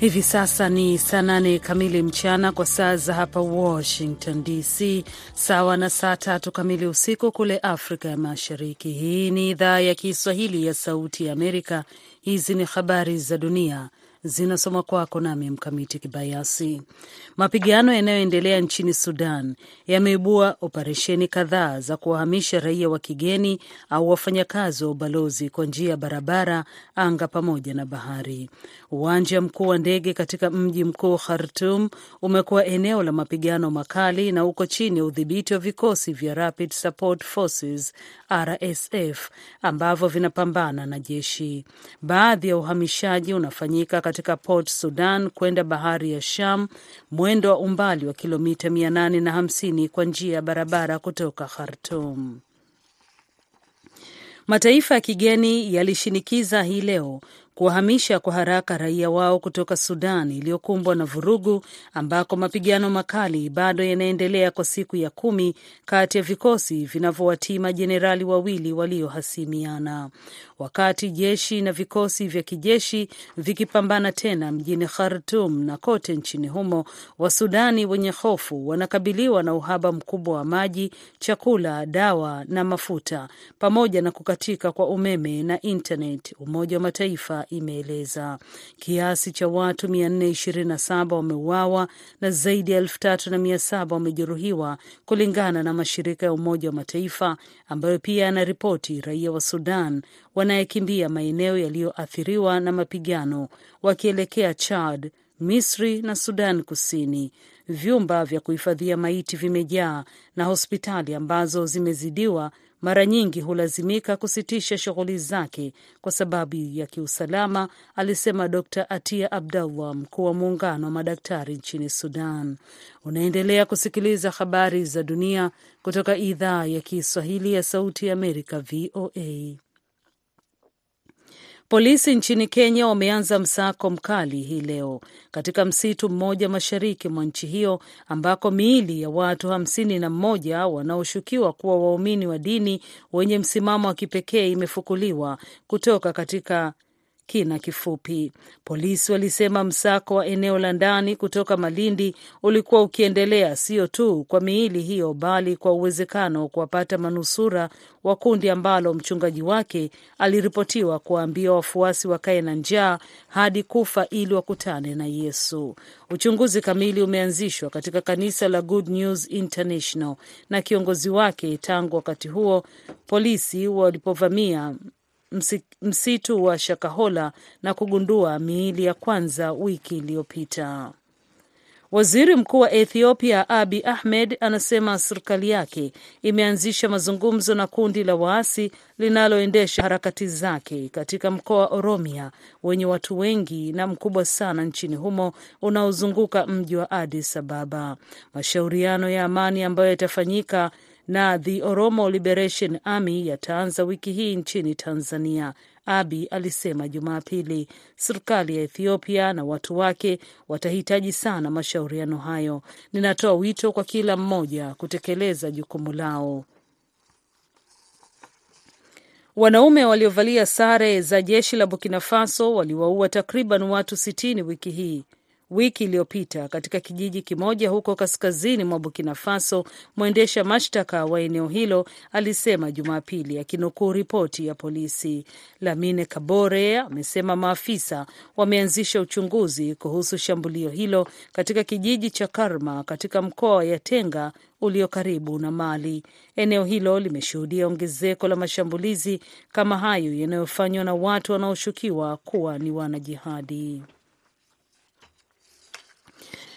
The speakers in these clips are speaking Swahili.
Hivi sasa ni saa nane kamili mchana kwa saa za hapa Washington DC, sawa na saa tatu kamili usiku kule Afrika ya Mashariki. Hii ni idhaa ya Kiswahili ya Sauti ya Amerika. Hizi ni habari za dunia zinasoma kwako nami Mkamiti Kibayasi. Mapigano yanayoendelea nchini Sudan yameibua operesheni kadhaa za kuwahamisha raia wa kigeni au wafanyakazi wa ubalozi kwa njia ya barabara, anga pamoja na bahari. Uwanja mkuu wa ndege katika mji mkuu Khartum umekuwa eneo la mapigano makali na uko chini ya udhibiti wa vikosi vya Rapid Support Forces RSF ambavyo vinapambana na jeshi. Baadhi ya uhamishaji unafanyika katika Port Sudan kwenda bahari ya Sham, mwendo wa umbali wa kilomita 850 kwa njia ya barabara kutoka Khartum. Mataifa ya kigeni yalishinikiza hii leo kuwahamisha kwa haraka raia wao kutoka Sudan iliyokumbwa na vurugu ambako mapigano makali bado yanaendelea kwa siku ya kumi kati ya vikosi vinavyowatii majenerali wawili waliohasimiana, wakati jeshi na vikosi vya kijeshi vikipambana tena mjini Khartum na kote nchini humo. Wasudani wenye hofu wanakabiliwa na uhaba mkubwa wa maji, chakula, dawa na mafuta pamoja na kukatika kwa umeme na intanet, Umoja wa Mataifa imeeleza kiasi cha watu 427 wameuawa na zaidi ya elfu tatu na mia saba wamejeruhiwa kulingana na mashirika ya Umoja wa Mataifa ambayo pia yanaripoti raia wa Sudan wanayekimbia maeneo yaliyoathiriwa na mapigano wakielekea Chad, Misri na Sudan Kusini. Vyumba vya kuhifadhia maiti vimejaa na hospitali ambazo zimezidiwa mara nyingi hulazimika kusitisha shughuli zake kwa sababu ya kiusalama, alisema Dr Atia Abdallah, mkuu wa muungano wa madaktari nchini Sudan. Unaendelea kusikiliza habari za dunia kutoka idhaa ya Kiswahili ya Sauti ya Amerika, VOA. Polisi nchini Kenya wameanza msako mkali hii leo katika msitu mmoja mashariki mwa nchi hiyo ambako miili ya watu hamsini na mmoja wanaoshukiwa kuwa waumini wa dini wenye msimamo wa kipekee imefukuliwa kutoka katika kina kifupi. Polisi walisema msako wa eneo la ndani kutoka Malindi ulikuwa ukiendelea sio tu kwa miili hiyo, bali kwa uwezekano wa kuwapata manusura wa kundi ambalo mchungaji wake aliripotiwa kuwaambia wafuasi wakae na njaa hadi kufa ili wakutane na Yesu. Uchunguzi kamili umeanzishwa katika kanisa la Good News International na kiongozi wake tangu wakati huo polisi walipovamia msitu wa Shakahola na kugundua miili ya kwanza wiki iliyopita. Waziri Mkuu wa Ethiopia Abi Ahmed anasema serikali yake imeanzisha mazungumzo na kundi la waasi linaloendesha harakati zake katika mkoa wa Oromia wenye watu wengi na mkubwa sana nchini humo unaozunguka mji wa Addis Ababa. Mashauriano ya amani ambayo yatafanyika na The Oromo Liberation Army yataanza wiki hii nchini Tanzania. Abi alisema Jumapili serikali ya Ethiopia na watu wake watahitaji sana mashauriano hayo. Ninatoa wito kwa kila mmoja kutekeleza jukumu lao. Wanaume waliovalia sare za jeshi la Burkina Faso waliwaua takriban watu sitini wiki hii wiki iliyopita katika kijiji kimoja huko kaskazini mwa Burkina Faso. Mwendesha mashtaka wa eneo hilo alisema Jumapili, akinukuu ripoti ya polisi. Lamine Kabore amesema maafisa wameanzisha uchunguzi kuhusu shambulio hilo katika kijiji cha Karma katika mkoa wa Yatenga ulio karibu na Mali. Eneo hilo limeshuhudia ongezeko la mashambulizi kama hayo yanayofanywa na watu wanaoshukiwa kuwa ni wanajihadi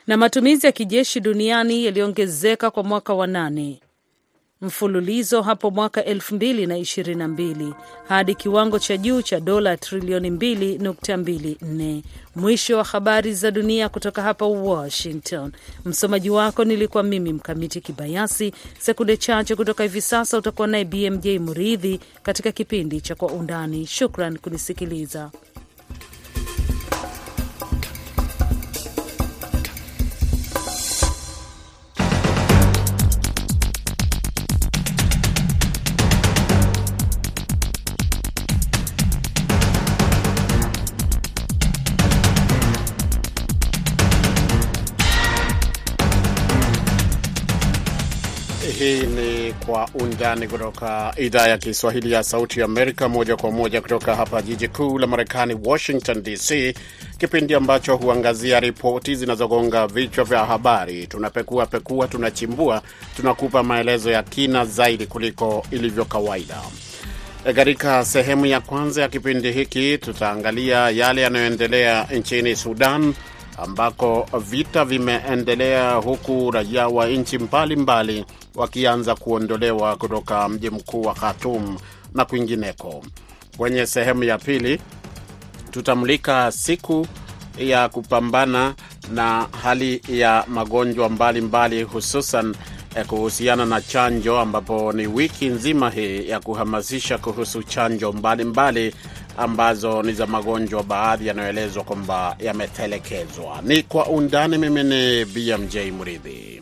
na matumizi ya kijeshi duniani yaliongezeka kwa mwaka wa nane mfululizo hapo mwaka elfu mbili na ishirini na mbili hadi kiwango cha juu cha dola trilioni mbili nukta mbili nne. Mwisho wa habari za dunia kutoka hapa Washington. Msomaji wako nilikuwa mimi Mkamiti Kibayasi. Sekunde chache kutoka hivi sasa utakuwa naye BMJ Muridhi katika kipindi cha Kwa Undani. Shukran kunisikiliza. Kwa Undani kutoka idhaa ya Kiswahili ya Sauti Amerika, moja kwa moja kutoka hapa jiji kuu la Marekani, Washington DC, kipindi ambacho huangazia ripoti zinazogonga vichwa vya habari. Tunapekua pekua, tunachimbua, tunakupa maelezo ya kina zaidi kuliko ilivyo kawaida. Katika sehemu ya kwanza ya kipindi hiki tutaangalia yale yanayoendelea nchini Sudan ambako vita vimeendelea huku raia wa nchi mbalimbali wakianza kuondolewa kutoka mji mkuu wa Khartoum na kwingineko. Kwenye sehemu ya pili tutamulika siku ya kupambana na hali ya magonjwa mbalimbali hususan kuhusiana na chanjo ambapo ni wiki nzima hii ya kuhamasisha kuhusu chanjo mbalimbali mbali ambazo ni za magonjwa baadhi yanayoelezwa kwamba yametelekezwa. Ni kwa undani. Mimi ni BMJ Mridhi.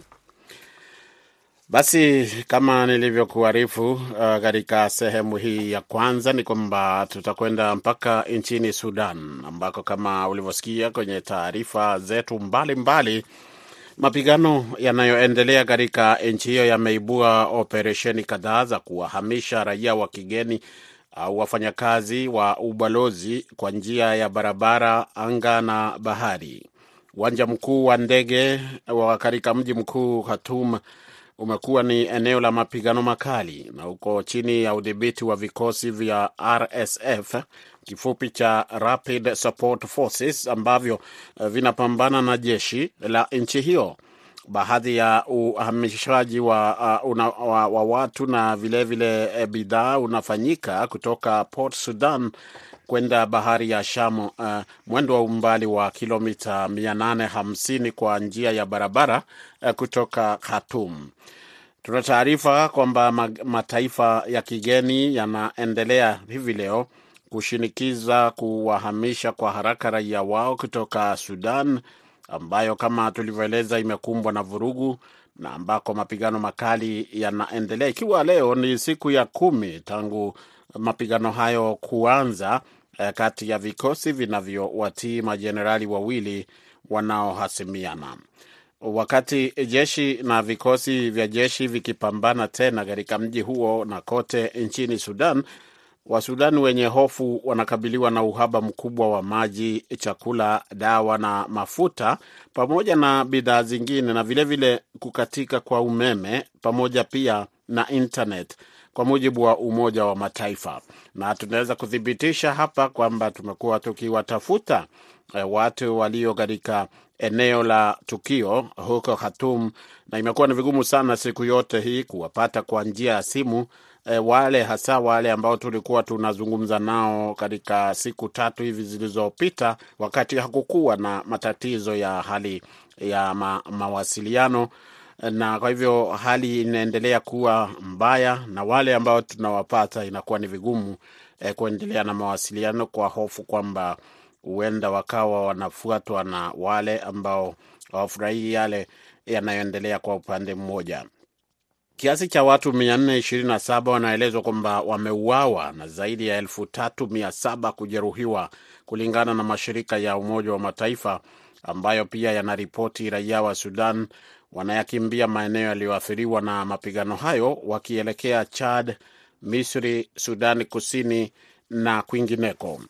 Basi kama nilivyokuarifu katika uh, sehemu hii ya kwanza ni kwamba tutakwenda mpaka nchini Sudan ambako kama ulivyosikia kwenye taarifa zetu mbalimbali mbali, mapigano yanayoendelea katika nchi hiyo yameibua operesheni kadhaa za kuwahamisha raia wa kigeni au wafanyakazi wa ubalozi kwa njia ya barabara, anga na bahari. Uwanja mkuu wa ndege wa katika mji mkuu Khartoum umekuwa ni eneo la mapigano makali na uko chini ya udhibiti wa vikosi vya RSF, kifupi cha Rapid Support Forces, ambavyo vinapambana na jeshi la nchi hiyo. Baadhi ya uhamishaji wa, uh, wa, wa watu na vilevile e, bidhaa unafanyika kutoka Port Sudan kwenda bahari ya Shamu, uh, mwendo wa umbali wa kilomita 850 kwa njia ya barabara uh, kutoka Khartoum. Tuna taarifa kwamba mataifa ya kigeni yanaendelea hivi leo kushinikiza kuwahamisha kwa haraka raia wao kutoka Sudan ambayo kama tulivyoeleza imekumbwa na vurugu na ambako mapigano makali yanaendelea, ikiwa leo ni siku ya kumi tangu mapigano hayo kuanza eh, kati ya vikosi vinavyowatii majenerali wawili wanaohasimiana. Wakati jeshi na vikosi vya jeshi vikipambana tena katika mji huo na kote nchini Sudan, Wasudani wenye hofu wanakabiliwa na uhaba mkubwa wa maji, chakula, dawa na mafuta pamoja na bidhaa zingine, na vilevile vile kukatika kwa umeme pamoja pia na internet, kwa mujibu wa Umoja wa Mataifa. Na tunaweza kuthibitisha hapa kwamba tumekuwa tukiwatafuta eh, watu walio katika eneo la tukio huko Khartoum, na imekuwa ni vigumu sana siku yote hii kuwapata kwa njia ya simu. E, wale hasa wale ambao tulikuwa tunazungumza nao katika siku tatu hivi zilizopita, wakati hakukuwa na matatizo ya hali ya ma, mawasiliano, na kwa hivyo hali inaendelea kuwa mbaya, na wale ambao tunawapata inakuwa ni vigumu e, kuendelea na mawasiliano kwa hofu kwamba huenda wakawa wanafuatwa na wale ambao hawafurahii yale yanayoendelea kwa upande mmoja. Kiasi cha watu 427 wanaelezwa kwamba wameuawa na zaidi ya elfu tatu mia saba kujeruhiwa kulingana na mashirika ya Umoja wa Mataifa ambayo pia yanaripoti raia wa Sudan wanayakimbia maeneo yaliyoathiriwa na mapigano hayo wakielekea Chad, Misri, Sudani Kusini na kwingineko.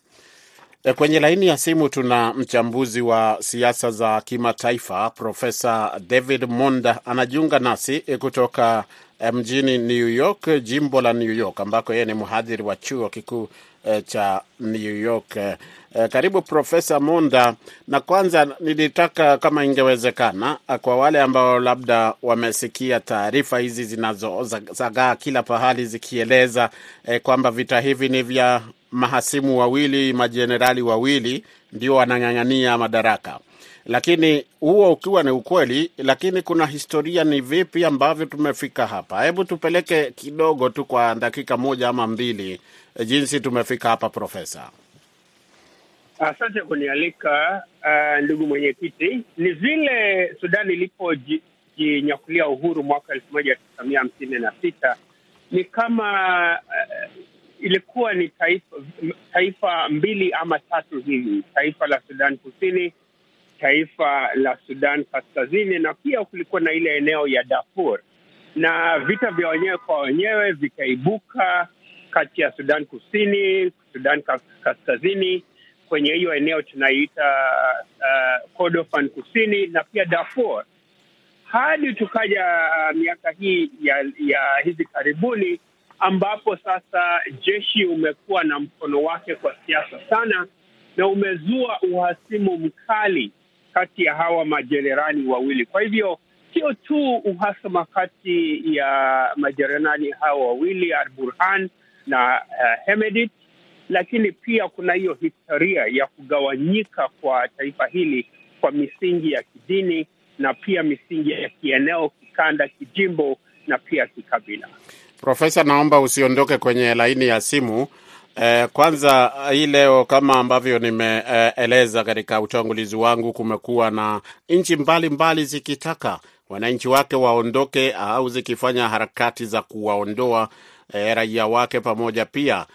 Kwenye laini ya simu tuna mchambuzi wa siasa za kimataifa Profesa David Monda anajiunga nasi kutoka mjini New York, jimbo la New York, ambako yeye ni mhadhiri wa chuo kikuu cha New York. Karibu Profesa Monda, na kwanza nilitaka kama ingewezekana, kwa wale ambao labda wamesikia taarifa hizi zinazozagaa kila pahali zikieleza eh, kwamba vita hivi ni vya mahasimu wawili, majenerali wawili ndio wanang'ang'ania madaraka, lakini huo ukiwa ni ukweli, lakini kuna historia, ni vipi ambavyo tumefika hapa? Hebu tupeleke kidogo tu kwa dakika moja ama mbili, jinsi tumefika hapa, Profesa. Asante kunialika uh, ndugu mwenyekiti. Ni vile Sudan ilipojinyakulia uhuru mwaka elfu moja tisa mia hamsini na sita ni kama uh, ilikuwa ni taifa, taifa mbili ama tatu hivi, taifa la Sudan Kusini, taifa la Sudan Kaskazini, na pia kulikuwa na ile eneo ya Darfur. na vita vya wenyewe kwa wenyewe vikaibuka kati ya Sudan Kusini, Sudan Kaskazini, kwenye hiyo eneo tunaiita uh, Kordofan Kusini na pia Darfur, hadi tukaja uh, miaka hii ya, ya hivi karibuni ambapo sasa jeshi umekuwa na mkono wake kwa siasa sana na umezua uhasimu mkali kati ya hawa majenerali wawili. Kwa hivyo sio tu uhasama kati ya majenerali hawa wawili Al-Burhan na uh, Hemedit, lakini pia kuna hiyo historia ya kugawanyika kwa taifa hili kwa misingi ya kidini na pia misingi ya kieneo, kikanda, kijimbo na pia kikabila. Profesa, naomba usiondoke kwenye laini ya simu. Eh, kwanza hii leo kama ambavyo nimeeleza eh, katika utangulizi wangu, kumekuwa na nchi mbalimbali zikitaka wananchi wake waondoke au zikifanya harakati za kuwaondoa eh, raia wake pamoja pia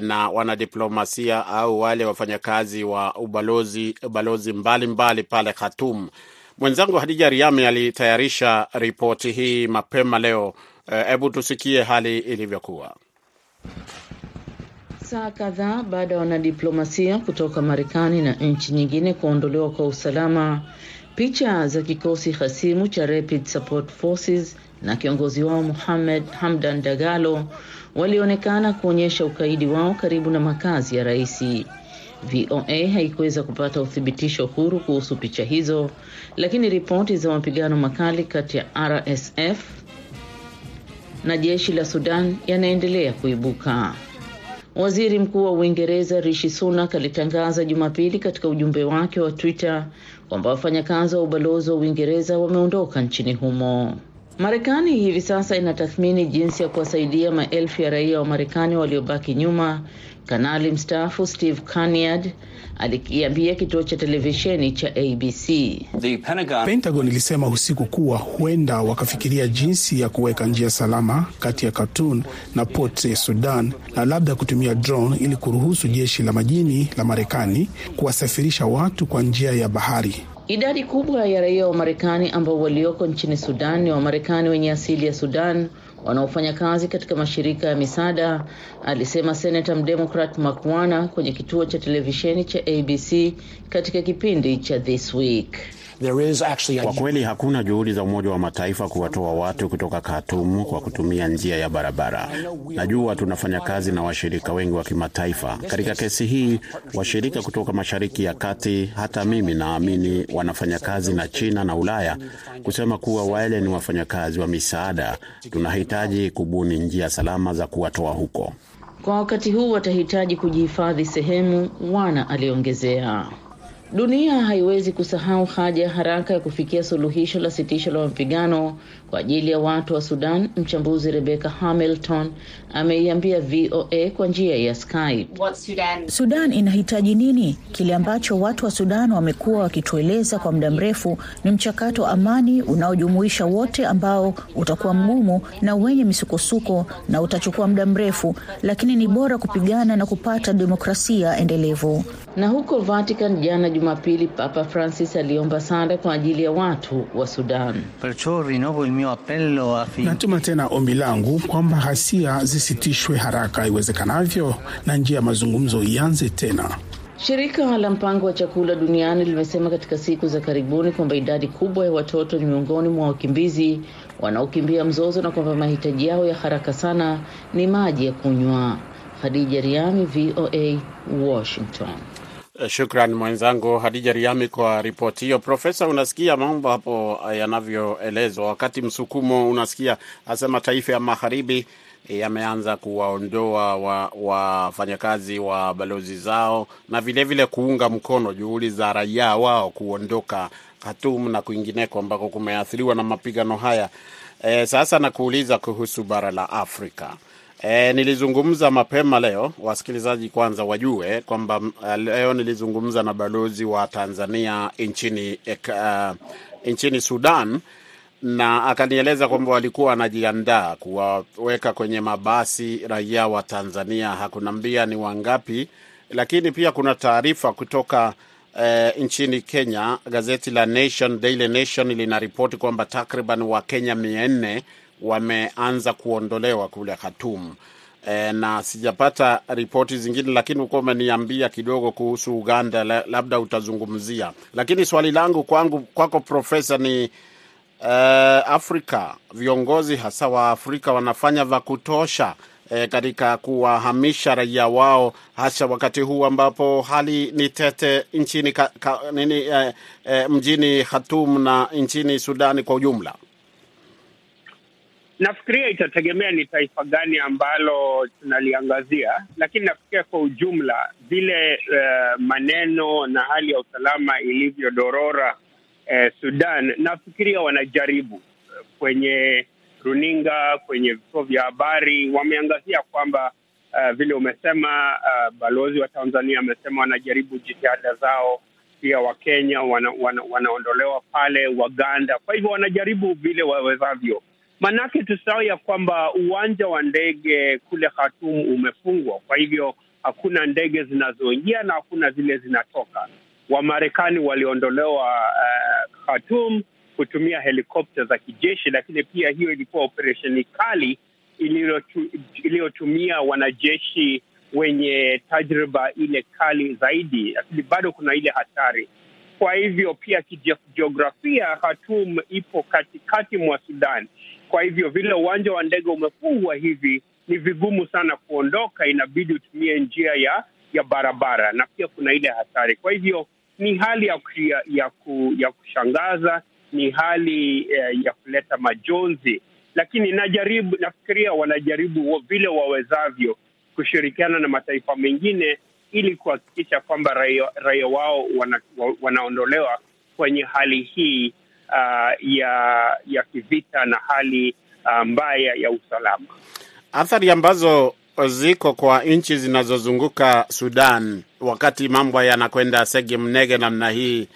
na wanadiplomasia au wale wafanyakazi wa ubalozi balozi mbalimbali pale Khartoum. Mwenzangu Hadija Riami alitayarisha ripoti hii mapema leo. Hebu uh, tusikie hali ilivyokuwa. Saa kadhaa baada ya wanadiplomasia kutoka Marekani na nchi nyingine kuondolewa kwa usalama, picha za kikosi hasimu cha Rapid Support Forces na kiongozi wao Mohamed Hamdan Dagalo walionekana kuonyesha ukaidi wao karibu na makazi ya raisi. VOA haikuweza kupata uthibitisho huru kuhusu picha hizo, lakini ripoti za mapigano makali kati ya RSF na jeshi la Sudan yanaendelea kuibuka. Waziri Mkuu wa Uingereza Rishi Sunak alitangaza Jumapili katika ujumbe wake wa Twitter kwamba wafanyakazi wa ubalozi wa Uingereza wameondoka nchini humo. Marekani hivi sasa inatathmini jinsi ya kuwasaidia maelfu ya raia wa Marekani waliobaki nyuma. Kanali mstaafu Steve Kaniad alikiambia kituo cha televisheni cha ABC. The Pentagon... Pentagon ilisema usiku kuwa huenda wakafikiria jinsi ya kuweka njia salama kati ya Khartoum na Port ya Sudan na labda kutumia drone ili kuruhusu jeshi la majini la Marekani kuwasafirisha watu kwa njia ya bahari. Idadi kubwa ya raia wa Marekani ambao walioko nchini Sudan ni Wamarekani wenye asili ya Sudan wanaofanya kazi katika mashirika ya misaada, alisema senata mdemokrat Makwana kwenye kituo cha televisheni cha ABC katika kipindi cha This Week. Kwa kweli hakuna juhudi za Umoja wa Mataifa kuwatoa watu kutoka Khartoum kwa kutumia njia ya barabara. Najua tunafanya kazi na washirika wengi wa kimataifa katika kesi hii, washirika kutoka Mashariki ya Kati. Hata mimi naamini wanafanya kazi na China na Ulaya kusema kuwa wale ni wafanyakazi wa misaada. Tunahitaji kubuni njia salama za kuwatoa huko. Kwa wakati huu watahitaji kujihifadhi sehemu, Wana aliongezea. Dunia haiwezi kusahau haja ya haraka ya kufikia suluhisho la sitisho la mapigano kwa ajili ya watu wa Sudan. Mchambuzi Rebecca Hamilton ameiambia VOA kwa njia ya Skype. Sudan? Sudan inahitaji nini? Kile ambacho watu wa Sudan wamekuwa wakitueleza kwa muda mrefu ni mchakato wa amani unaojumuisha wote, ambao utakuwa mgumu na wenye misukosuko na utachukua muda mrefu, lakini ni bora kupigana na kupata demokrasia endelevu. Na huko Vatican jana Jumapili, Papa Francis aliomba sanda kwa ajili ya watu wa Sudan. Natuma tena ombi langu kwamba ghasia zisitishwe haraka iwezekanavyo na njia ya mazungumzo ianze tena. Shirika la mpango wa chakula duniani limesema katika siku za karibuni kwamba idadi kubwa ya watoto ni miongoni mwa wakimbizi wanaokimbia mzozo na kwamba mahitaji yao ya haraka sana ni maji ya kunywa. Khadija Riami, VOA, Washington. Shukran mwenzangu Hadija Riami kwa ripoti hiyo. Profesa, unasikia mambo hapo yanavyoelezwa, wakati msukumo unasikia hasa mataifa ya magharibi yameanza kuwaondoa wafanyakazi wa, wa balozi zao na vilevile vile kuunga mkono juhudi za raia wao kuondoka Khartoum na kwingineko ambako kumeathiriwa na mapigano haya. E, sasa nakuuliza kuhusu bara la Afrika. E, nilizungumza mapema leo, wasikilizaji kwanza wajue kwamba leo nilizungumza na balozi wa Tanzania nchini, uh, nchini Sudan na akanieleza kwamba walikuwa wanajiandaa kuwaweka kwenye mabasi raia wa Tanzania. Hakunambia ni wangapi, lakini pia kuna taarifa kutoka eh, nchini Kenya. Gazeti la Nation, Daily Nation linaripoti kwamba takriban Wakenya mia nne wameanza kuondolewa kule Khartoum. E, na sijapata ripoti zingine, lakini ulikuwa umeniambia kidogo kuhusu Uganda, labda utazungumzia. Lakini swali langu kwangu kwako Profesa ni uh, Afrika, viongozi hasa wa Afrika wanafanya vya kutosha E, katika kuwahamisha raia wao hasa wakati huu ambapo hali ni tete nchini ka, ka, nini, e, e, mjini Khartoum na nchini Sudani kwa ujumla. Nafikiria itategemea ni taifa gani ambalo tunaliangazia, lakini nafikiria kwa ujumla vile uh, maneno na hali ya usalama ilivyodorora uh, Sudan, nafikiria wanajaribu kwenye runinga, kwenye vituo vya habari wameangazia kwamba uh, vile umesema uh, balozi wa Tanzania amesema wanajaribu jitihada zao, pia Wakenya wana, wana, wanaondolewa pale, Waganda. Kwa hivyo wanajaribu vile wawezavyo, maanake tusahau ya kwamba uwanja wa ndege kule Khartoum umefungwa, kwa hivyo hakuna ndege zinazoingia na hakuna zile zinatoka. Wamarekani waliondolewa uh, Khartoum kutumia helikopta za kijeshi, lakini pia hiyo ilikuwa operesheni kali iliyotumia wanajeshi wenye tajriba ile kali zaidi, lakini bado kuna ile hatari. Kwa hivyo pia kijiografia, Khartoum ipo katikati mwa Sudan. Kwa hivyo vile uwanja wa ndege umefungwa hivi, ni vigumu sana kuondoka, inabidi utumie njia ya ya barabara, na pia kuna ile hatari. Kwa hivyo ni hali ya, ya, ya, ku, ya kushangaza ni hali eh, ya kuleta majonzi, lakini najaribu, nafikiria wanajaribu vile wawezavyo kushirikiana na mataifa mengine ili kuhakikisha kwamba raia, wao wana, wanaondolewa kwenye hali hii uh, ya ya kivita na hali uh, mbaya ya usalama. Athari ambazo ziko kwa nchi zinazozunguka Sudan wakati mambo yanakwenda sege mnege namna hii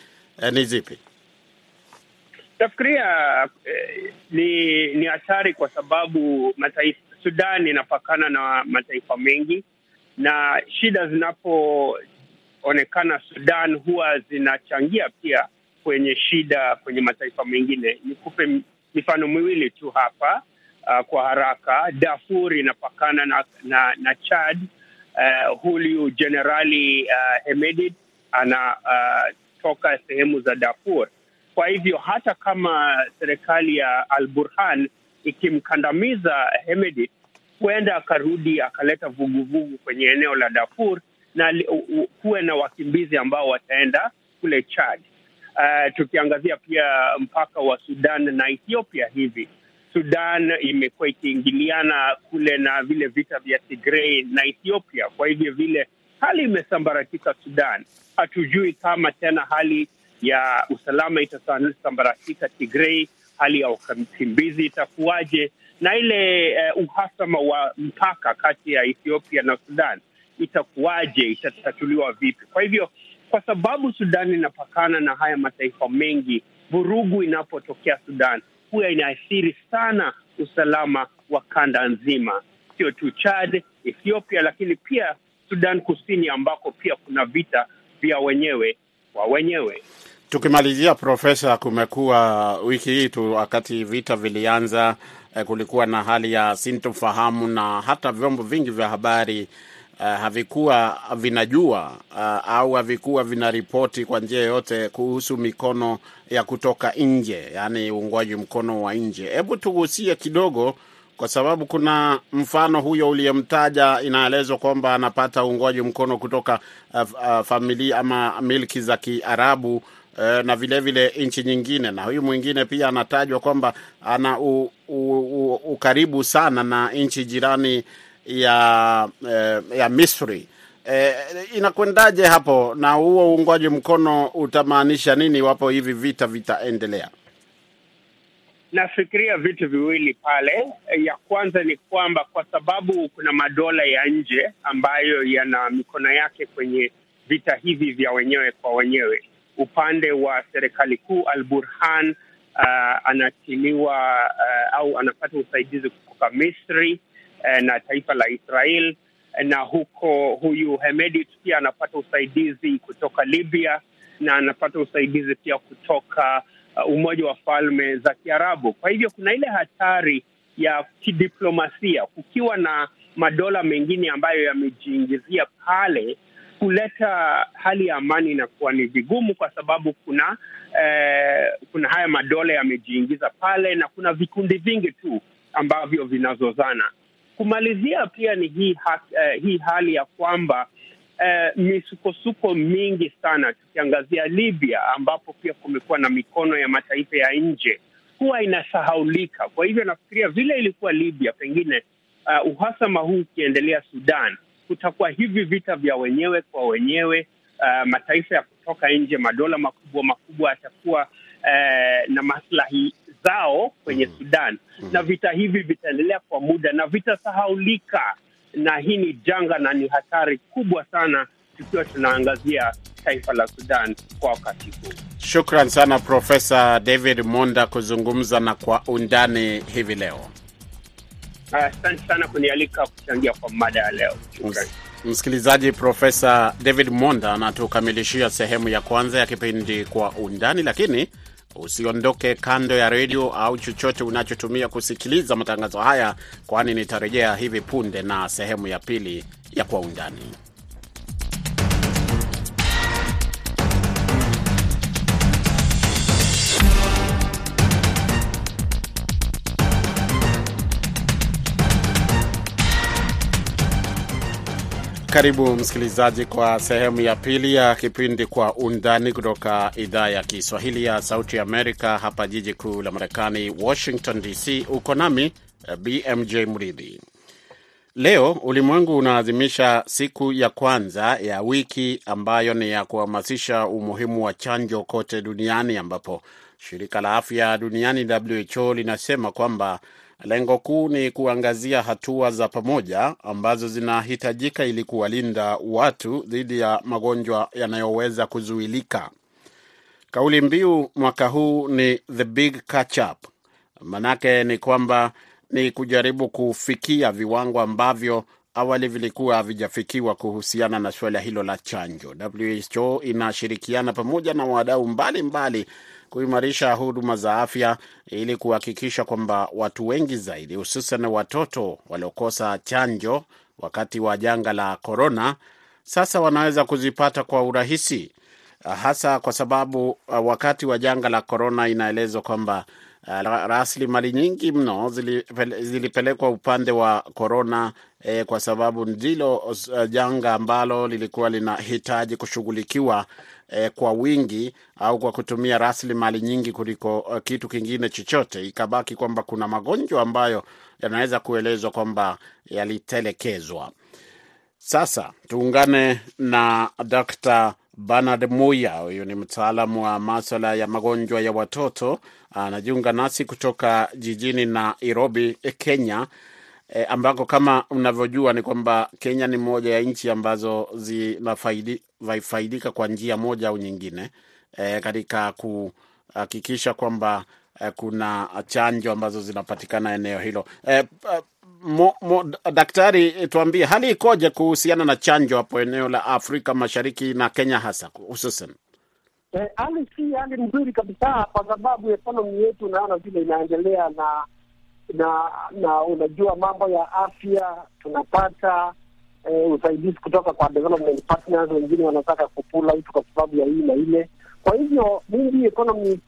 eh, ni zipi? Nafikiria eh, ni ni hatari kwa sababu mataifa Sudan inapakana na mataifa mengi, na shida zinapoonekana Sudan huwa zinachangia pia kwenye shida kwenye mataifa mengine. Nikupe mifano miwili tu hapa uh, kwa haraka. Darfur inapakana na na, na Chad. Uh, huyu jenerali uh, Hemedti anatoka uh, sehemu za Darfur kwa hivyo hata kama serikali ya Al Burhan ikimkandamiza Hemedti, huenda akarudi akaleta vuguvugu kwenye eneo la Darfur na kuwe na wakimbizi ambao wataenda kule Chad. Uh, tukiangazia pia mpaka wa Sudan na Ethiopia hivi, Sudan imekuwa ikiingiliana kule na vile vita vya Tigrei na Ethiopia. Kwa hivyo vile hali imesambaratika Sudan, hatujui kama tena hali ya usalama itasambaratika Tigrei, hali ya wakimbizi itakuwaje, na ile uh, uhasama wa mpaka kati ya Ethiopia na Sudan itakuwaje, itatatuliwa vipi? Kwa hivyo, kwa sababu Sudan inapakana na haya mataifa mengi, vurugu inapotokea Sudan huwa inaathiri sana usalama wa kanda nzima, sio tu Chad, Ethiopia, lakini pia Sudan Kusini ambako pia kuna vita vya wenyewe kwa wenyewe. Tukimalizia Profesa, kumekuwa wiki hii tu, wakati vita vilianza, eh, kulikuwa na hali ya sintofahamu na hata vyombo vingi vya habari uh, havikuwa vinajua uh, au havikuwa vinaripoti kwa njia yoyote kuhusu mikono ya kutoka nje, yaani uungwaji mkono wa nje. Hebu tugusie kidogo, kwa sababu kuna mfano huyo uliyemtaja, inaelezwa kwamba anapata uungwaji mkono kutoka uh, uh, familia ama milki za Kiarabu na vilevile vile nchi nyingine, na huyu mwingine pia anatajwa kwamba ana u, u, u, ukaribu sana na nchi jirani ya ya Misri. Eh, inakwendaje hapo? Na huo uungwaji mkono utamaanisha nini iwapo hivi vita vitaendelea? Nafikiria vitu viwili pale. Ya kwanza ni kwamba kwa sababu kuna madola ya nje ambayo yana mikono yake kwenye vita hivi vya wenyewe kwa wenyewe upande wa serikali kuu Al Burhan uh, anatiliwa uh, au anapata usaidizi kutoka Misri na taifa la Israel, na huko huyu Hemedti pia anapata usaidizi kutoka Libya na anapata usaidizi pia kutoka uh, Umoja wa Falme za Kiarabu. Kwa hivyo kuna ile hatari ya kidiplomasia, kukiwa na madola mengine ambayo yamejiingizia pale kuleta hali ya amani inakuwa ni vigumu, kwa sababu kuna eh, kuna haya madola yamejiingiza pale na kuna vikundi vingi tu ambavyo vinazozana. Kumalizia pia ni hii, ha, uh, hii hali ya kwamba uh, misukosuko mingi sana, tukiangazia Libya ambapo pia kumekuwa na mikono ya mataifa ya nje, huwa inasahaulika. Kwa hivyo nafikiria vile ilikuwa Libya, pengine uh, uhasama huu ukiendelea Sudan kutakuwa hivi vita vya wenyewe kwa wenyewe. Uh, mataifa ya kutoka nje, madola makubwa makubwa yatakuwa uh, na maslahi zao kwenye Sudan na vita hivi vitaendelea kwa muda na vitasahaulika, na hii ni janga na ni hatari kubwa sana, tukiwa tunaangazia taifa la Sudan kwa wakati huu. Shukran sana Profesa David Monda kuzungumza na kwa undani hivi leo. Asante uh, sana kunialika kuchangia kwa mada ya leo. Shukran. Msikilizaji, Profesa David Monda anatukamilishia sehemu ya kwanza ya kipindi Kwa Undani, lakini usiondoke kando ya redio au chochote unachotumia kusikiliza matangazo haya, kwani nitarejea hivi punde na sehemu ya pili ya Kwa Undani. Karibu msikilizaji kwa sehemu ya pili ya kipindi Kwa Undani kutoka idhaa ya Kiswahili ya Sauti Amerika, hapa jiji kuu la Marekani, Washington DC. Uko nami BMJ Mridhi. Leo ulimwengu unaadhimisha siku ya kwanza ya wiki ambayo ni ya kuhamasisha umuhimu wa chanjo kote duniani, ambapo shirika la afya duniani WHO linasema kwamba lengo kuu ni kuangazia hatua za pamoja ambazo zinahitajika ili kuwalinda watu dhidi ya magonjwa yanayoweza kuzuilika. Kauli mbiu mwaka huu ni the big catch up, manake ni kwamba ni kujaribu kufikia viwango ambavyo awali vilikuwa havijafikiwa kuhusiana na suala hilo la chanjo. WHO inashirikiana pamoja na wadau mbalimbali kuimarisha huduma za afya ili kuhakikisha kwamba watu wengi zaidi, hususan watoto waliokosa chanjo wakati wa janga la korona, sasa wanaweza kuzipata kwa urahisi, hasa kwa sababu wakati wa janga la korona inaelezwa kwamba rasilimali nyingi mno zilipelekwa upande wa korona eh, kwa sababu ndilo uh, janga ambalo lilikuwa linahitaji kushughulikiwa eh, kwa wingi au kwa kutumia rasilimali nyingi kuliko uh, kitu kingine chochote. Ikabaki kwamba kuna magonjwa ambayo yanaweza kuelezwa kwamba yalitelekezwa. Sasa tuungane na Dr. Bernard Muya, huyu ni mtaalamu wa maswala ya magonjwa ya watoto, anajiunga nasi kutoka jijini Nairobi, Kenya, e, ambako kama unavyojua ni kwamba Kenya ni moja ya nchi ambazo zinafaidika kwa njia moja au nyingine e, katika kuhakikisha kwamba e, kuna chanjo ambazo zinapatikana eneo hilo. E, Mo, mo, daktari, tuambie hali ikoje kuhusiana na chanjo hapo eneo la Afrika Mashariki na Kenya hasa hususan? Eh, si hali mzuri kabisa, kwa sababu ekonomi yetu unaona vile inaendelea na na na unajua mambo ya afya tunapata eh, usaidizi kutoka kwa development partners, wengine wanataka kupula out kwa sababu ya hii na ile. Kwa hivyo mingi ekonomi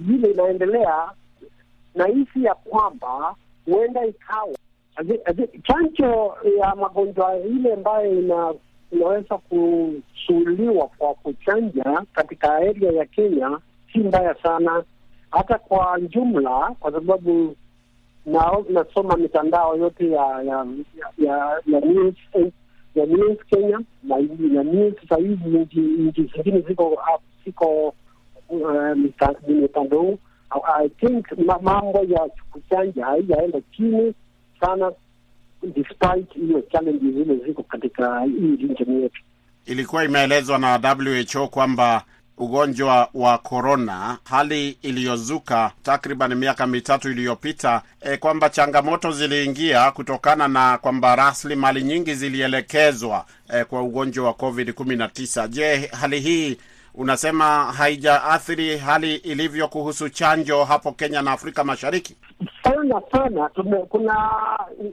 vile inaendelea, na hisi ya kwamba huenda ikawa chanjo ya magonjwa ile ambayo ina, inaweza kusuuliwa kwa kuchanja katika area ya Kenya si mbaya sana, hata kwa jumla, kwa sababu na nasoma mitandao yote ya ya ya, ya news ya news Kenya na na news sasa hivi nchi zingine ziko ziko mitandao. I think mambo ya kuchanja haijaenda chini sana despite hiyo challenge zile ziko katika hii jamii yetu. Ilikuwa imeelezwa na WHO kwamba ugonjwa wa korona, hali iliyozuka takriban miaka mitatu iliyopita, e, kwamba changamoto ziliingia kutokana na kwamba rasilimali nyingi zilielekezwa e, kwa ugonjwa wa COVID kumi na tisa. Je, hali hii unasema haijaathiri hali ilivyo kuhusu chanjo hapo Kenya na Afrika Mashariki? sana sana tume, kuna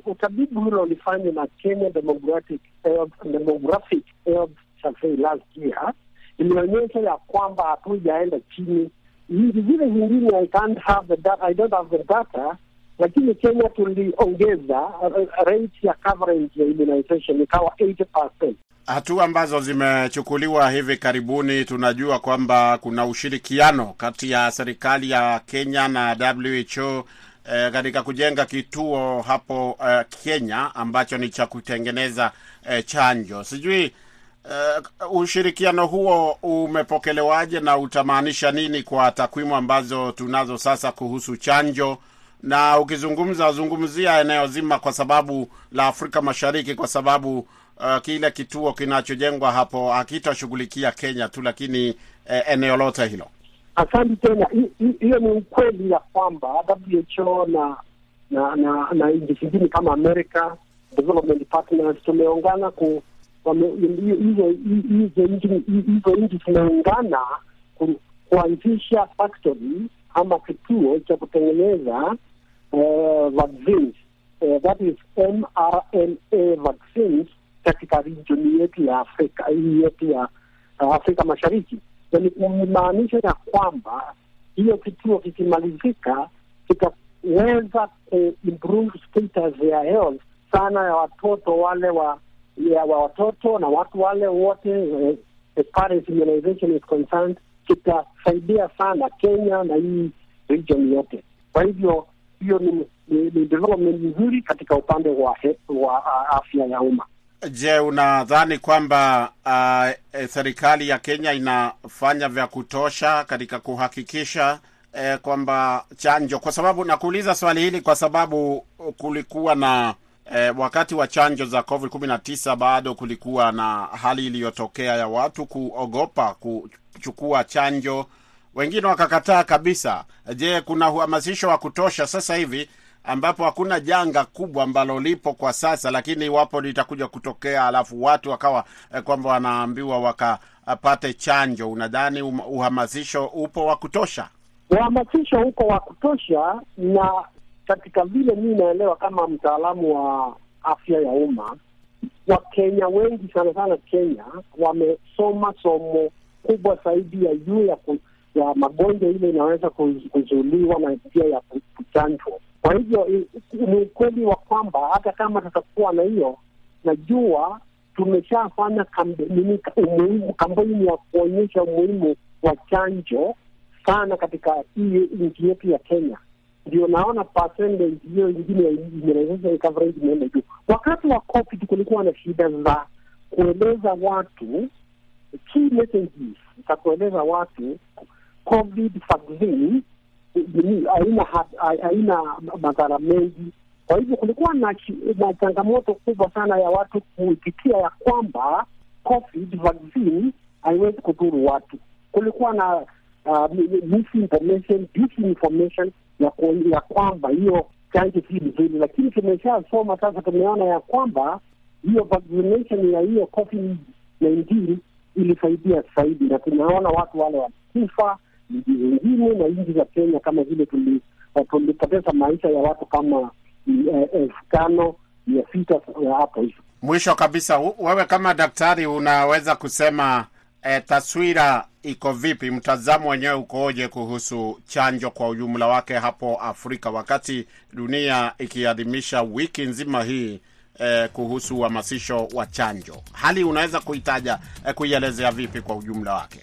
utabibu hilo ulifanywa na Kenya Demographic Health, Demographic Health Survey last year ilionyesha ya kwamba hatujaenda chini. Nchi zile zingine I can't have the data, I don't have the data, lakini Kenya tuliongeza rate ya coverage ya immunization ikawa 80%. Hatua ambazo zimechukuliwa hivi karibuni, tunajua kwamba kuna ushirikiano kati ya serikali ya Kenya na WHO eh, katika kujenga kituo hapo e, Kenya ambacho ni cha kutengeneza e, chanjo. Sijui e, ushirikiano huo umepokelewaje na utamaanisha nini kwa takwimu ambazo tunazo sasa kuhusu chanjo? Na ukizungumza zungumzia eneo zima kwa sababu la Afrika Mashariki, kwa sababu uh, kile kituo kinachojengwa hapo hakitashughulikia Kenya tu, lakini eh, eneo lote hilo. Asante tena. Hiyo ni ukweli ya kwamba WHO na na na, na nchi zingine kama America Development Partners tumeungana ku hizo nchi zimeungana kuanzisha factory ama kituo cha kutengeneza uh, vaccines uh, that is mRNA vaccines katika region yetu ya Afrika hii yetu ya Afrika Mashariki, na ni kumaanisha ya kwamba hiyo kituo kikimalizika kitaweza kuimprove status ya health sana ya watoto wale wa ya wa watoto na watu wale wote eh, as far as immunization is concerned, kitasaidia sana Kenya na hii region yote. Kwa hivyo hiyo ni, ni, ni development nzuri katika upande wa, wa uh, afya ya umma. Je, unadhani kwamba uh, serikali ya Kenya inafanya vya kutosha katika kuhakikisha eh, kwamba chanjo, kwa sababu nakuuliza swali hili kwa sababu kulikuwa na E, wakati wa chanjo za Covid 19 bado kulikuwa na hali iliyotokea ya watu kuogopa kuchukua chanjo, wengine wakakataa kabisa. Je, kuna uhamasisho wa kutosha sasa hivi ambapo hakuna janga kubwa ambalo lipo kwa sasa, lakini iwapo litakuja kutokea alafu watu wakawa eh, kwamba wanaambiwa wakapate chanjo, unadhani uhamasisho upo wa kutosha? Uhamasisho uko wa kutosha na katika vile mii naelewa kama mtaalamu wa afya ya umma, Wakenya wengi sana sana Kenya wamesoma somo kubwa zaidi ya juu ya, ya magonjwa ile inaweza kuzuliwa na njia ya kuchanjwa. Kwa hivyo ni ukweli wa kwamba hata kama tutakuwa na hiyo, najua tumeshafanya kampeni ya kuonyesha umuhimu wa chanjo sana katika hii nchi yetu ya Kenya ndio naona percentage hiyo ingine imeweza coverage imeenda juu. Wakati wa COVID kulikuwa na shida za kueleza watu key messages za kueleza watu COVID vaccine haina haina madhara mengi. Kwa hivyo kulikuwa na, na changamoto kubwa sana ya watu kuitikia ya kwamba COVID vaccine haiwezi kudhuru watu. Kulikuwa na uh, misinformation, disinformation ya, ya kwamba hiyo chanjo si vizuri, lakini tumeshasoma sasa, tumeona ya kwamba hiyo vaccination ya hiyo COVID 19 ilisaidia zaidi, na tunaona watu wale walikufa nchi zingine na nchi za Kenya kama vile tulipoteza maisha ya watu kama elfu tano mia sita hapo hivo. Mwisho kabisa, wewe kama daktari unaweza kusema E, taswira iko vipi? Mtazamo wenyewe ukoje kuhusu chanjo kwa ujumla wake hapo Afrika, wakati dunia ikiadhimisha wiki nzima hii e, kuhusu uhamasisho wa chanjo? Hali unaweza kuitaja e, kuielezea vipi kwa ujumla wake?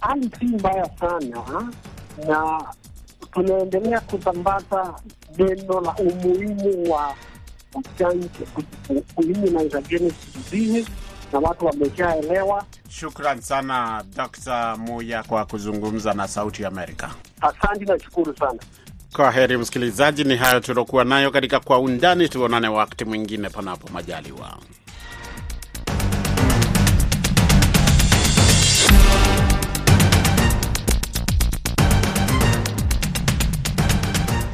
Hali si mbaya sana, na tunaendelea kusambaza neno la umuhimu wa chanjo, immunization disease na watu wameshaelewa. Shukran sana Dr. Muya kwa kuzungumza na Sauti Amerika. Asante, nashukuru sana. Kwa heri msikilizaji, ni hayo tuliokuwa nayo katika Kwa Undani. Tuonane wakati mwingine, panapo majaliwa.